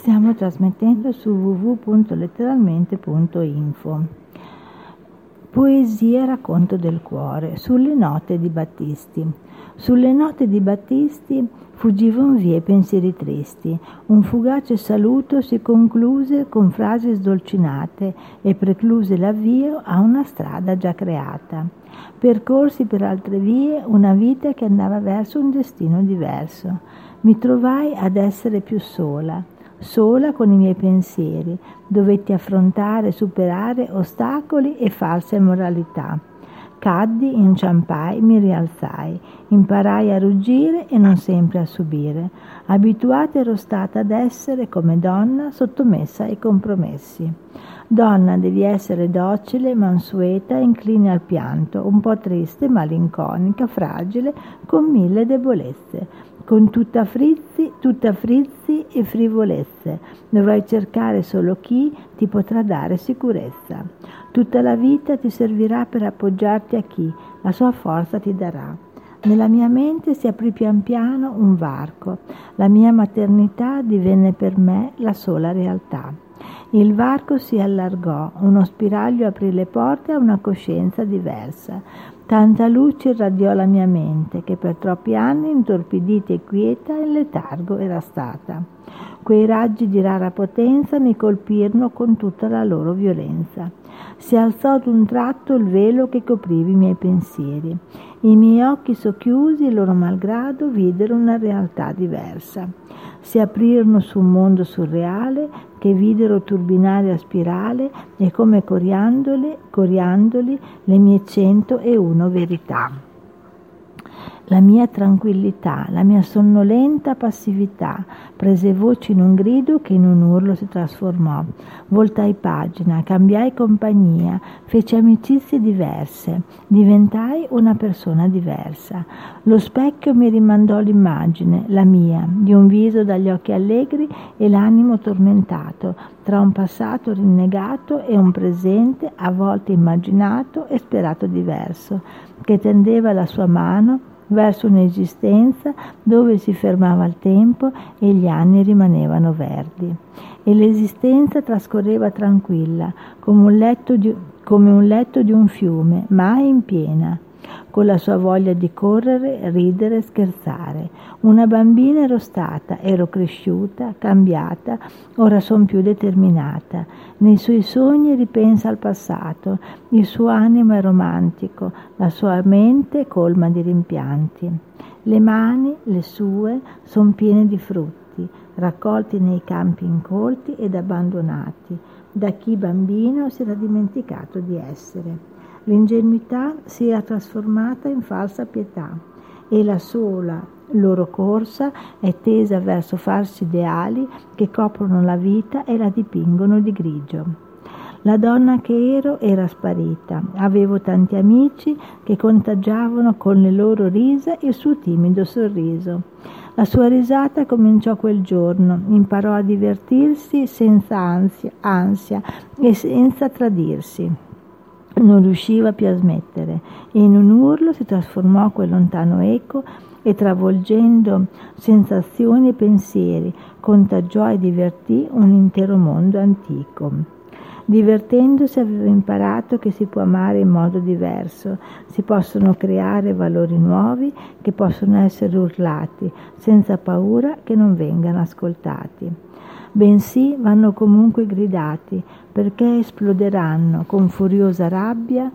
Stiamo trasmettendo su www.letteralmente.info. Poesia racconto del cuore, sulle note di Battisti. Sulle note di Battisti fuggivano via pensieri tristi. Un fugace saluto si concluse con frasi sdolcinate e precluse l'avvio a una strada già creata. Percorsi per altre vie una vita che andava verso un destino diverso. Mi trovai ad essere più sola sola con i miei pensieri, dovetti affrontare superare ostacoli e false moralità. Caddi, inciampai, mi rialzai, imparai a ruggire e non sempre a subire. Abituata ero stata ad essere come donna sottomessa ai compromessi. Donna devi essere docile, mansueta, incline al pianto, un po' triste, malinconica, fragile, con mille debolezze con tutta frizzi, tutta frizzi e frivolezze. Dovrai cercare solo chi ti potrà dare sicurezza. Tutta la vita ti servirà per appoggiarti a chi la sua forza ti darà. Nella mia mente si aprì pian piano un varco. La mia maternità divenne per me la sola realtà. Il varco si allargò, uno spiraglio aprì le porte a una coscienza diversa. Tanta luce irradiò la mia mente che per troppi anni intorpidita e quieta in letargo era stata. Quei raggi di rara potenza mi colpirono con tutta la loro violenza. Si alzò d'un tratto il velo che copriva i miei pensieri. I miei occhi socchiusi, loro malgrado, videro una realtà diversa. Si aprirono su un mondo surreale che videro turbinare a spirale e come coriandoli, coriandoli le mie cento e uno verità la mia tranquillità, la mia sonnolenta passività, prese voce in un grido che in un urlo si trasformò. Voltai pagina, cambiai compagnia, feci amicizie diverse, diventai una persona diversa. Lo specchio mi rimandò l'immagine, la mia, di un viso dagli occhi allegri e l'animo tormentato, tra un passato rinnegato e un presente a volte immaginato e sperato diverso, che tendeva la sua mano verso un'esistenza dove si fermava il tempo e gli anni rimanevano verdi. E l'esistenza trascorreva tranquilla, come un letto di, come un, letto di un fiume, mai in piena con la sua voglia di correre, ridere, scherzare. Una bambina ero stata, ero cresciuta, cambiata, ora son più determinata. Nei suoi sogni ripensa al passato, il suo animo è romantico, la sua mente colma di rimpianti. Le mani, le sue, son piene di frutti, raccolti nei campi incolti ed abbandonati, da chi bambino si era dimenticato di essere. L'ingenuità si era trasformata in falsa pietà e la sola loro corsa è tesa verso falsi ideali che coprono la vita e la dipingono di grigio. La donna che ero era sparita. Avevo tanti amici che contagiavano con le loro risa il suo timido sorriso. La sua risata cominciò quel giorno, imparò a divertirsi senza ansia, ansia e senza tradirsi non riusciva più a smettere e in un urlo si trasformò quel lontano eco e travolgendo sensazioni e pensieri contagiò e divertì un intero mondo antico. Divertendosi aveva imparato che si può amare in modo diverso, si possono creare valori nuovi che possono essere urlati senza paura che non vengano ascoltati bensì vanno comunque gridati, perché esploderanno con furiosa rabbia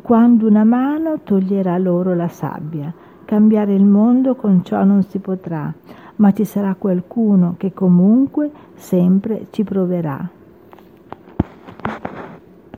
quando una mano toglierà loro la sabbia. Cambiare il mondo con ciò non si potrà, ma ci sarà qualcuno che comunque sempre ci proverà.